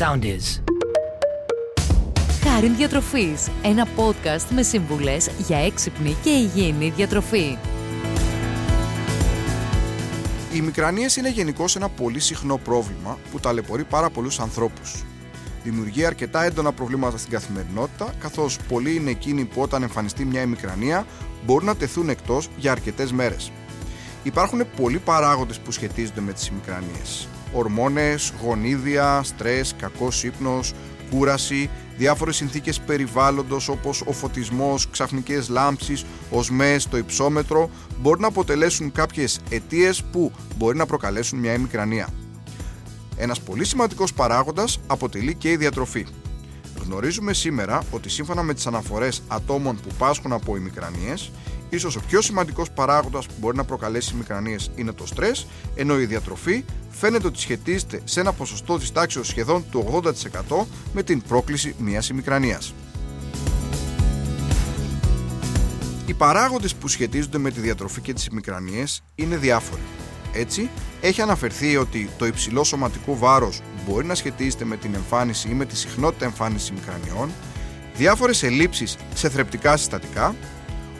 sound is. Χάριν Διατροφής, ένα podcast με σύμβουλες για έξυπνη και υγιεινή διατροφή. Οι μικρανίες είναι γενικώς ένα πολύ συχνό πρόβλημα που ταλαιπωρεί πάρα πολλούς ανθρώπους. Δημιουργεί αρκετά έντονα προβλήματα στην καθημερινότητα, καθώς πολλοί είναι εκείνοι που όταν εμφανιστεί μια ημικρανία μπορούν να τεθούν εκτός για αρκετές μέρες. Υπάρχουν πολλοί παράγοντες που σχετίζονται με τις ημικρανίες. Ορμόνες, γονίδια, στρες, κακός ύπνος, κούραση, διάφορες συνθήκες περιβάλλοντος όπως ο φωτισμός, ξαφνικές λάμψεις, οσμές, το υψόμετρο μπορεί να αποτελέσουν κάποιες αιτίες που μπορεί να προκαλέσουν μια ημικρανία. Ένας πολύ σημαντικός παράγοντας αποτελεί και η διατροφή. Γνωρίζουμε σήμερα ότι σύμφωνα με τις αναφορές ατόμων που πάσχουν από ημικρανίες, ίσως ο πιο σημαντικός παράγοντας που μπορεί να προκαλέσει ημικρανίες είναι το στρες, ενώ η διατροφή φαίνεται ότι σχετίζεται σε ένα ποσοστό της τάξης σχεδόν του 80% με την πρόκληση μιας ημικρανίας. Οι παράγοντες που σχετίζονται με τη διατροφή και τις ημικρανίες είναι διάφοροι. Έτσι, έχει αναφερθεί ότι το υψηλό σωματικό βάρος μπορεί να σχετίζεται με την εμφάνιση ή με τη συχνότητα εμφάνισης μικρανιών, διάφορες ελλείψεις σε θρεπτικά συστατικά,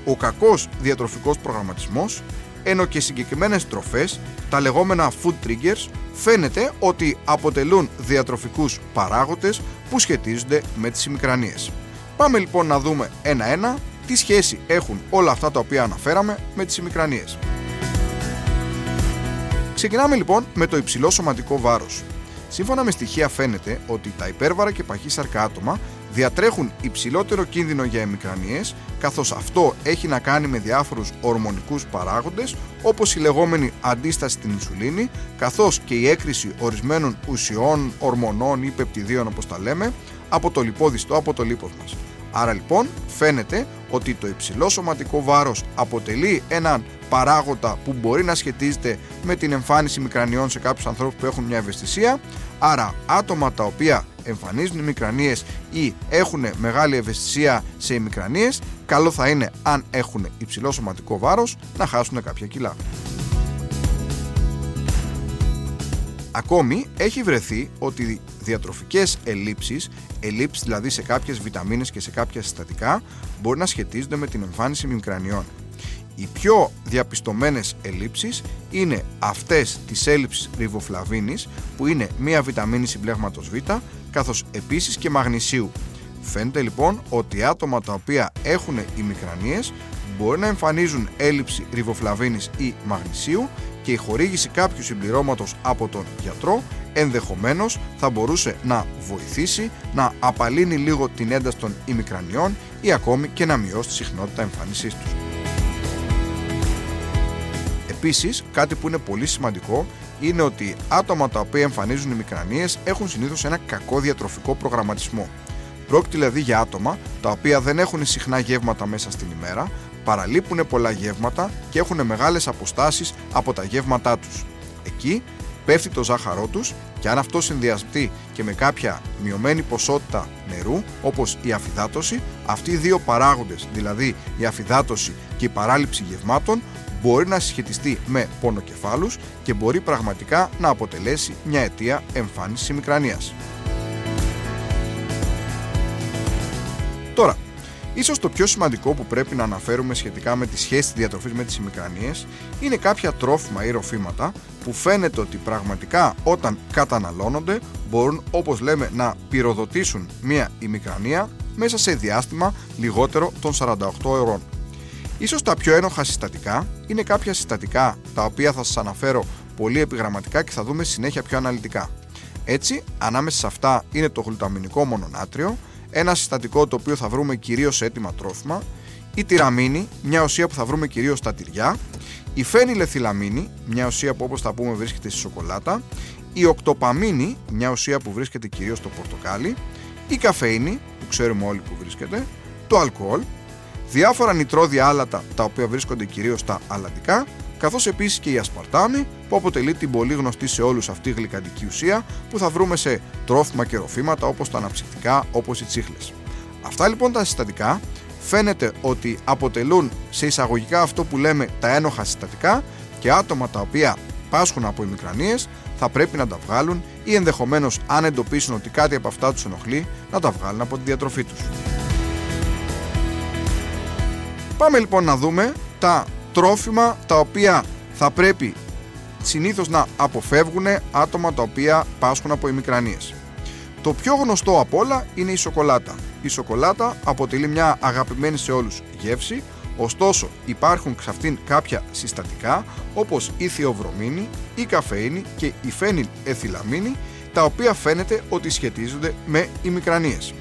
ο κακός διατροφικός προγραμματισμός, ενώ και συγκεκριμένες τροφές, τα λεγόμενα food triggers, φαίνεται ότι αποτελούν διατροφικούς παράγοντες που σχετίζονται με τις ημικρανίες. Πάμε λοιπόν να δούμε ένα-ένα τι σχέση έχουν όλα αυτά τα οποία αναφέραμε με τις ημικρανίες. Ξεκινάμε λοιπόν με το υψηλό σωματικό βάρος. Σύμφωνα με στοιχεία φαίνεται ότι τα υπέρβαρα και παχύσαρκα άτομα διατρέχουν υψηλότερο κίνδυνο για εμικρανίες καθώς αυτό έχει να κάνει με διάφορους ορμονικούς παράγοντες όπως η λεγόμενη αντίσταση στην ινσουλίνη καθώς και η έκρηση ορισμένων ουσιών, ορμονών ή πεπτιδίων όπως τα λέμε από το λιπόδιστο, από το λίπος μας. Άρα λοιπόν φαίνεται ότι το υψηλό σωματικό βάρος αποτελεί έναν παράγοντα που μπορεί να σχετίζεται με την εμφάνιση μικρανιών σε κάποιους ανθρώπους που έχουν μια ευαισθησία. Άρα άτομα τα οποία εμφανίζουν μικρανίες ή έχουν μεγάλη ευαισθησία σε μικρανίες, καλό θα είναι αν έχουν υψηλό σωματικό βάρος να χάσουν κάποια κιλά. Ακόμη έχει βρεθεί ότι διατροφικές ελλείψεις, ελλείψεις δηλαδή σε κάποιες βιταμίνες και σε κάποια συστατικά, μπορεί να σχετίζονται με την εμφάνιση μικρανιών. Οι πιο διαπιστωμένες ελλείψεις είναι αυτές της έλλειψης ριβοφλαβίνης που είναι μία βιταμίνη συμπλέγματος Β καθώς επίσης και μαγνησίου. Φαίνεται λοιπόν ότι άτομα τα οποία έχουν ημικρανίες μπορεί να εμφανίζουν έλλειψη ριβοφλαβίνης ή μαγνησίου και η χορήγηση κάποιου συμπληρώματος από τον γιατρό ενδεχομένως θα μπορούσε να βοηθήσει να απαλύνει λίγο την ένταση των ημικρανιών ή ακόμη και να μειώσει τη συχνότητα εμφάνισής τους. Επίσης, κάτι που είναι πολύ σημαντικό είναι ότι άτομα τα οποία εμφανίζουν μικρανίες έχουν συνήθως ένα κακό διατροφικό προγραμματισμό. Πρόκειται δηλαδή για άτομα τα οποία δεν έχουν συχνά γεύματα μέσα στην ημέρα, παραλείπουν πολλά γεύματα και έχουν μεγάλες αποστάσεις από τα γεύματά τους. Εκεί πέφτει το ζάχαρό τους και αν αυτό συνδυαστεί και με κάποια μειωμένη ποσότητα νερού όπως η αφυδάτωση, αυτοί οι δύο παράγοντες, δηλαδή η αφυδάτωση και η παράληψη γευμάτων μπορεί να συσχετιστεί με πόνο κεφάλους και μπορεί πραγματικά να αποτελέσει μια αιτία εμφάνισης μικρανίας. Τώρα, ίσως το πιο σημαντικό που πρέπει να αναφέρουμε σχετικά με τη σχέση της διατροφής με τις ημικρανίες είναι κάποια τρόφιμα ή ροφήματα που φαίνεται ότι πραγματικά όταν καταναλώνονται μπορούν όπως λέμε να πυροδοτήσουν μια ημικρανία μέσα σε διάστημα λιγότερο των 48 ώρων. Ίσως τα πιο ένοχα συστατικά είναι κάποια συστατικά τα οποία θα σας αναφέρω πολύ επιγραμματικά και θα δούμε συνέχεια πιο αναλυτικά. Έτσι, ανάμεσα σε αυτά είναι το γλουταμινικό μονονάτριο, ένα συστατικό το οποίο θα βρούμε κυρίως σε έτοιμα τρόφιμα, η τυραμίνη, μια ουσία που θα βρούμε κυρίως στα τυριά, η φένιλεθυλαμίνη, μια ουσία που όπως θα πούμε βρίσκεται στη σοκολάτα, η οκτοπαμίνη, μια ουσία που βρίσκεται κυρίως στο πορτοκάλι, η καφέινη, που ξέρουμε όλοι που βρίσκεται, το αλκοόλ, διάφορα νητρόδια άλατα τα οποία βρίσκονται κυρίως στα αλατικά, καθώς επίσης και η ασπαρτάμη που αποτελεί την πολύ γνωστή σε όλους αυτή γλυκαντική ουσία που θα βρούμε σε τρόφιμα και ροφήματα όπως τα αναψυκτικά όπως οι τσίχλες. Αυτά λοιπόν τα συστατικά φαίνεται ότι αποτελούν σε εισαγωγικά αυτό που λέμε τα ένοχα συστατικά και άτομα τα οποία πάσχουν από ημικρανίες θα πρέπει να τα βγάλουν ή ενδεχομένως αν εντοπίσουν ότι κάτι από αυτά τους ενοχλεί να τα βγάλουν από τη διατροφή τους. Πάμε λοιπόν να δούμε τα τρόφιμα τα οποία θα πρέπει συνήθως να αποφεύγουν άτομα τα οποία πάσχουν από ημικρανίες. Το πιο γνωστό από όλα είναι η σοκολάτα. Η σοκολάτα αποτελεί μια αγαπημένη σε όλους γεύση, ωστόσο υπάρχουν σε αυτήν κάποια συστατικά όπως η θεοβρομίνη, η καφεΐνη και η φένιλ εθυλαμίνη τα οποία φαίνεται ότι σχετίζονται με ημικρανίες.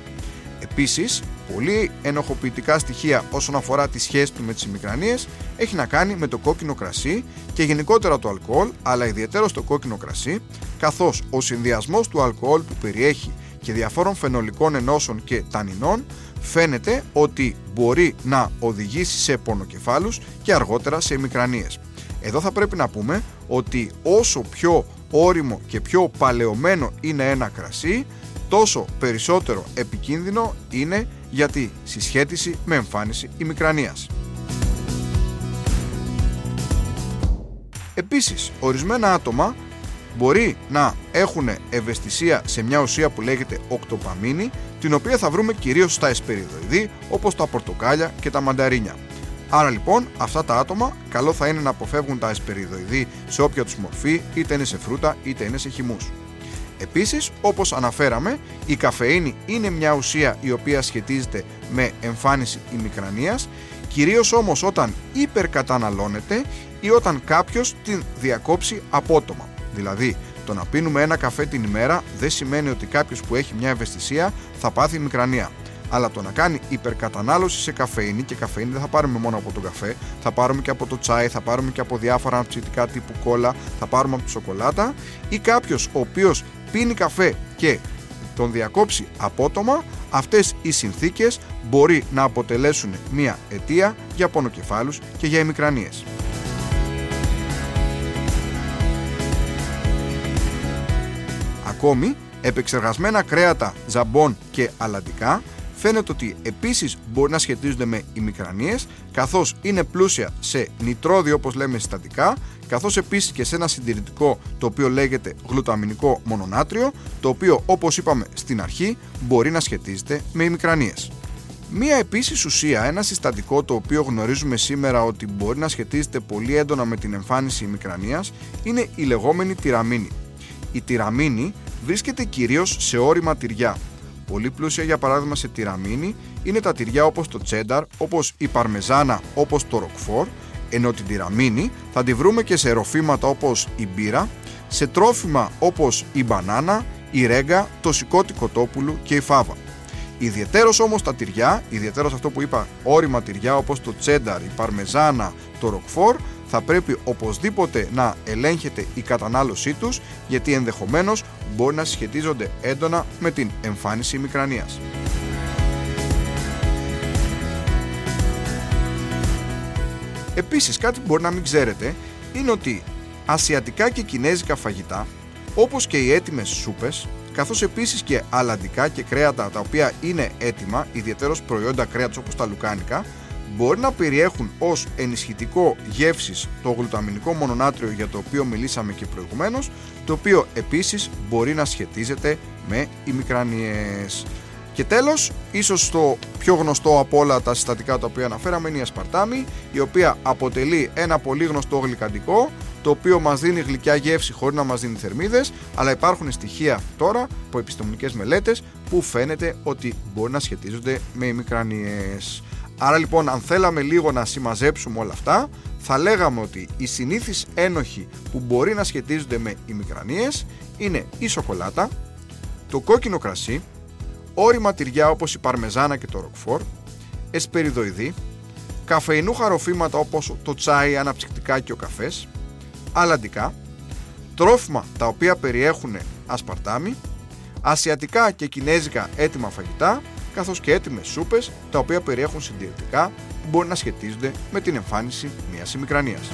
Επίσης, πολύ ενοχοποιητικά στοιχεία όσον αφορά τη σχέση του με τις ημικρανίες έχει να κάνει με το κόκκινο κρασί και γενικότερα το αλκοόλ, αλλά ιδιαίτερα στο κόκκινο κρασί, καθώς ο συνδυασμός του αλκοόλ που περιέχει και διαφόρων φαινολικών ενώσεων και τανινών φαίνεται ότι μπορεί να οδηγήσει σε πονοκεφάλους και αργότερα σε ημικρανίες. Εδώ θα πρέπει να πούμε ότι όσο πιο όριμο και πιο παλαιωμένο είναι ένα κρασί, τόσο περισσότερο επικίνδυνο είναι για τη συσχέτιση με εμφάνιση ημικρανίας. Επίσης, ορισμένα άτομα μπορεί να έχουν ευαισθησία σε μια ουσία που λέγεται οκτοπαμίνη, την οποία θα βρούμε κυρίως στα εσπεριδοειδή, όπως τα πορτοκάλια και τα μανταρίνια. Άρα λοιπόν, αυτά τα άτομα καλό θα είναι να αποφεύγουν τα εσπεριδοειδή σε όποια τους μορφή, είτε είναι σε φρούτα είτε είναι σε χυμούς. Επίσης, όπως αναφέραμε, η καφεΐνη είναι μια ουσία η οποία σχετίζεται με εμφάνιση ημικρανίας, κυρίως όμως όταν υπερκαταναλώνεται ή όταν κάποιος την διακόψει απότομα. Δηλαδή, το να πίνουμε ένα καφέ την ημέρα δεν σημαίνει ότι κάποιος που έχει μια ευαισθησία θα πάθει μικρανία. Αλλά το να κάνει υπερκατανάλωση σε καφέινη και καφέινη δεν θα πάρουμε μόνο από τον καφέ, θα πάρουμε και από το τσάι, θα πάρουμε και από διάφορα αναψυκτικά τύπου κόλλα, θα πάρουμε από τη σοκολάτα ή κάποιος ο οποίος πίνει καφέ και τον διακόψει απότομα, αυτές οι συνθήκες μπορεί να αποτελέσουν μια αιτία για πονοκεφάλους και για ημικρανίες. Ακόμη, επεξεργασμένα κρέατα, ζαμπόν και αλαντικά φαίνεται ότι επίσης μπορεί να σχετίζονται με ημικρανίες καθώς είναι πλούσια σε νητρόδιο όπως λέμε συστατικά καθώς επίσης και σε ένα συντηρητικό το οποίο λέγεται γλουταμινικό μονονάτριο το οποίο όπως είπαμε στην αρχή μπορεί να σχετίζεται με ημικρανίες. Μία επίσης ουσία, ένα συστατικό το οποίο γνωρίζουμε σήμερα ότι μπορεί να σχετίζεται πολύ έντονα με την εμφάνιση ημικρανίας είναι η λεγόμενη τυραμίνη. Η τυραμίνη βρίσκεται κυρίως σε όρημα τυριά. Πολύ πλούσια για παράδειγμα σε τυραμίνη είναι τα τυριά όπως το τσένταρ, όπως η παρμεζάνα, όπως το ροκφόρ, ενώ την τυραμίνη θα τη βρούμε και σε ροφήματα όπως η μπύρα, σε τρόφιμα όπως η μπανάνα, η ρέγγα, το σηκώτη κοτόπουλου και η φάβα. Ιδιαιτέρως όμως τα τυριά, ιδιαιτέρως αυτό που είπα όρημα τυριά όπως το τσένταρ, η παρμεζάνα, το ροκφόρ θα πρέπει οπωσδήποτε να ελέγχεται η κατανάλωσή τους γιατί ενδεχομένως μπορεί να συσχετίζονται έντονα με την εμφάνιση μικρανίας. Επίσης κάτι που μπορεί να μην ξέρετε είναι ότι ασιατικά και κινέζικα φαγητά όπως και οι έτοιμες σούπες καθώς επίσης και αλαντικά και κρέατα τα οποία είναι έτοιμα, ιδιαίτερως προϊόντα κρέατος όπως τα λουκάνικα μπορεί να περιέχουν ως ενισχυτικό γεύσης το γλουταμινικό μονονάτριο για το οποίο μιλήσαμε και προηγουμένως, το οποίο επίσης μπορεί να σχετίζεται με ημικρανίες. Και τέλος, ίσως το πιο γνωστό από όλα τα συστατικά τα οποία αναφέραμε είναι η ασπαρτάμι, η οποία αποτελεί ένα πολύ γνωστό γλυκαντικό, το οποίο μας δίνει γλυκιά γεύση χωρίς να μας δίνει θερμίδες, αλλά υπάρχουν στοιχεία τώρα από επιστημονικές μελέτες που φαίνεται ότι μπορεί να σχετίζονται με ημικρανίες. Άρα λοιπόν αν θέλαμε λίγο να συμμαζέψουμε όλα αυτά θα λέγαμε ότι οι συνήθεις ένοχοι που μπορεί να σχετίζονται με ημικρανίες είναι η σοκολάτα, το κόκκινο κρασί, όρημα τυριά όπως η παρμεζάνα και το ροκφόρ, εσπεριδοειδή, καφεϊνούχα ροφήματα όπως το τσάι, αναψυκτικά και ο καφές, αλαντικά, τρόφιμα τα οποία περιέχουν ασπαρτάμι, ασιατικά και κινέζικα έτοιμα φαγητά καθώς και έτοιμες σούπες τα οποία περιέχουν συντηρητικά που μπορεί να σχετίζονται με την εμφάνιση μιας ημικρανίας.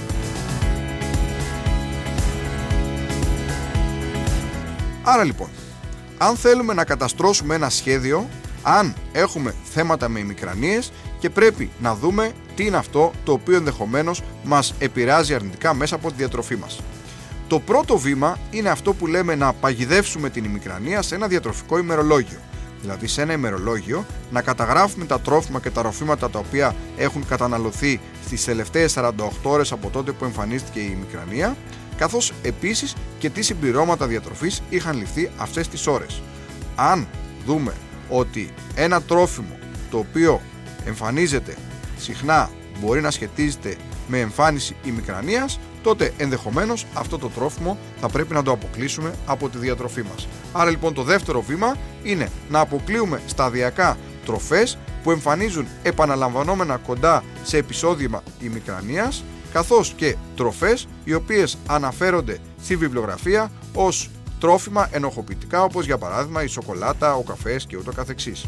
Άρα λοιπόν, αν θέλουμε να καταστρώσουμε ένα σχέδιο, αν έχουμε θέματα με ημικρανίες και πρέπει να δούμε τι είναι αυτό το οποίο ενδεχομένως μας επηρεάζει αρνητικά μέσα από τη διατροφή μας. Το πρώτο βήμα είναι αυτό που λέμε να παγιδεύσουμε την ημικρανία σε ένα διατροφικό ημερολόγιο. Δηλαδή σε ένα ημερολόγιο να καταγράφουμε τα τρόφιμα και τα ροφήματα τα οποία έχουν καταναλωθεί στις τελευταίες 48 ώρες από τότε που εμφανίστηκε η ημικρανία καθώς επίσης και τι συμπληρώματα διατροφής είχαν ληφθεί αυτές τις ώρες. Αν δούμε ότι ένα τρόφιμο το οποίο εμφανίζεται συχνά μπορεί να σχετίζεται με εμφάνιση ημικρανίας, τότε ενδεχομένως αυτό το τρόφιμο θα πρέπει να το αποκλείσουμε από τη διατροφή μας. Άρα λοιπόν το δεύτερο βήμα είναι να αποκλείουμε σταδιακά τροφές που εμφανίζουν επαναλαμβανόμενα κοντά σε επεισόδημα ημικρανίας καθώς και τροφές οι οποίες αναφέρονται στη βιβλιογραφία ως τρόφιμα ενοχοποιητικά όπως για παράδειγμα η σοκολάτα, ο καφές και ούτω καθεξής.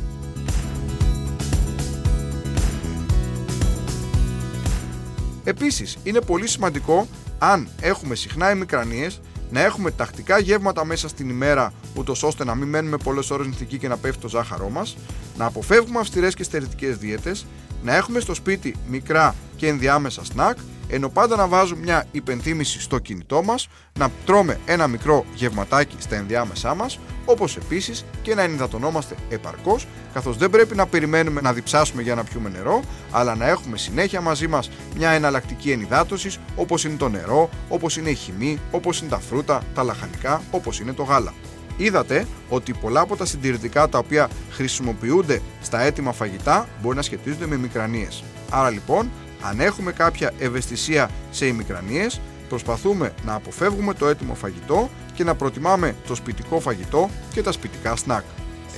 Επίσης είναι πολύ σημαντικό αν έχουμε συχνά ημικρανίες να έχουμε τακτικά γεύματα μέσα στην ημέρα, ούτως ώστε να μην μένουμε πολλές ώρες νηστικοί και να πέφτει το ζάχαρό μας, να αποφεύγουμε αυστηρές και στερετικές δίαιτες, να έχουμε στο σπίτι μικρά και ενδιάμεσα σνακ ενώ πάντα να βάζουμε μια υπενθύμηση στο κινητό μας, να τρώμε ένα μικρό γευματάκι στα ενδιάμεσά μας, όπως επίσης και να ενυδατωνόμαστε επαρκώς, καθώς δεν πρέπει να περιμένουμε να διψάσουμε για να πιούμε νερό, αλλά να έχουμε συνέχεια μαζί μας μια εναλλακτική ενυδάτωσης, όπως είναι το νερό, όπως είναι η χυμή, όπως είναι τα φρούτα, τα λαχανικά, όπως είναι το γάλα. Είδατε ότι πολλά από τα συντηρητικά τα οποία χρησιμοποιούνται στα έτοιμα φαγητά μπορεί να σχετίζονται με μικρανίες. Άρα λοιπόν αν έχουμε κάποια ευαισθησία σε ημικρανίες, προσπαθούμε να αποφεύγουμε το έτοιμο φαγητό και να προτιμάμε το σπιτικό φαγητό και τα σπιτικά σνακ.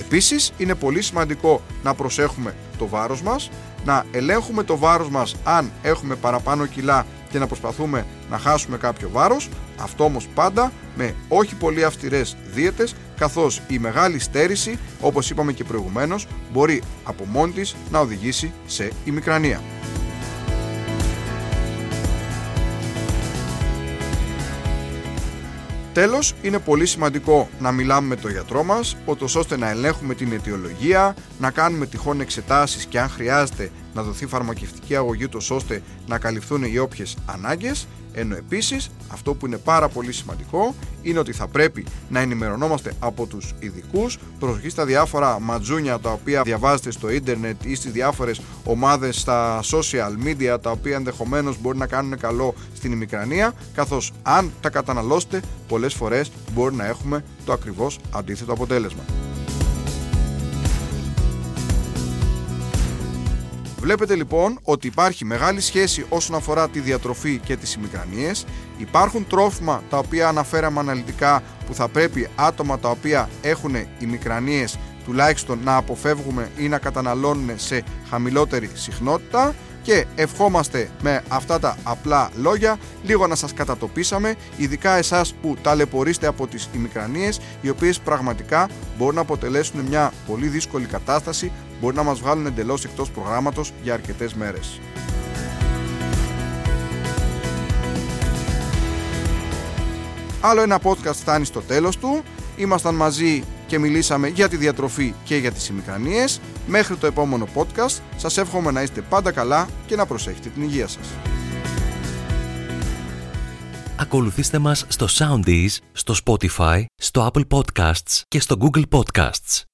Επίσης, είναι πολύ σημαντικό να προσέχουμε το βάρος μας, να ελέγχουμε το βάρος μας αν έχουμε παραπάνω κιλά και να προσπαθούμε να χάσουμε κάποιο βάρος, αυτό όμως πάντα με όχι πολύ αυστηρές δίαιτες, καθώς η μεγάλη στέρηση, όπως είπαμε και προηγουμένως, μπορεί από μόνη της να οδηγήσει σε ημικρανία. Τέλος, είναι πολύ σημαντικό να μιλάμε με τον γιατρό μας, ώστε να ελέγχουμε την αιτιολογία, να κάνουμε τυχόν εξετάσεις και αν χρειάζεται να δοθεί φαρμακευτική αγωγή ώστε να καλυφθούν οι όποιες ανάγκες ενώ επίσης αυτό που είναι πάρα πολύ σημαντικό είναι ότι θα πρέπει να ενημερωνόμαστε από τους ειδικούς, προσοχή στα διάφορα ματζούνια τα οποία διαβάζετε στο ίντερνετ ή στις διάφορες ομάδες στα social media τα οποία ενδεχομένως μπορεί να κάνουν καλό στην ημικρανία, καθώς αν τα καταναλώσετε πολλές φορές μπορεί να έχουμε το ακριβώς αντίθετο αποτέλεσμα. Βλέπετε λοιπόν ότι υπάρχει μεγάλη σχέση όσον αφορά τη διατροφή και τις ημικρανίες. Υπάρχουν τρόφιμα τα οποία αναφέραμε αναλυτικά που θα πρέπει άτομα τα οποία έχουν ημικρανίες τουλάχιστον να αποφεύγουμε ή να καταναλώνουν σε χαμηλότερη συχνότητα και ευχόμαστε με αυτά τα απλά λόγια λίγο να σας κατατοπίσαμε ειδικά εσάς που ταλαιπωρείστε από τις ημικρανίες οι οποίες πραγματικά μπορούν να αποτελέσουν μια πολύ δύσκολη κατάσταση μπορεί να μας βγάλουν εντελώς εκτός προγράμματος για αρκετές μέρες. Άλλο ένα podcast φτάνει στο τέλος του. Ήμασταν μαζί και μιλήσαμε για τη διατροφή και για τις ημικρανίες. Μέχρι το επόμενο podcast σας εύχομαι να είστε πάντα καλά και να προσέχετε την υγεία σας. Ακολουθήστε μας στο Soundees, στο Spotify, στο Apple Podcasts και στο Google Podcasts.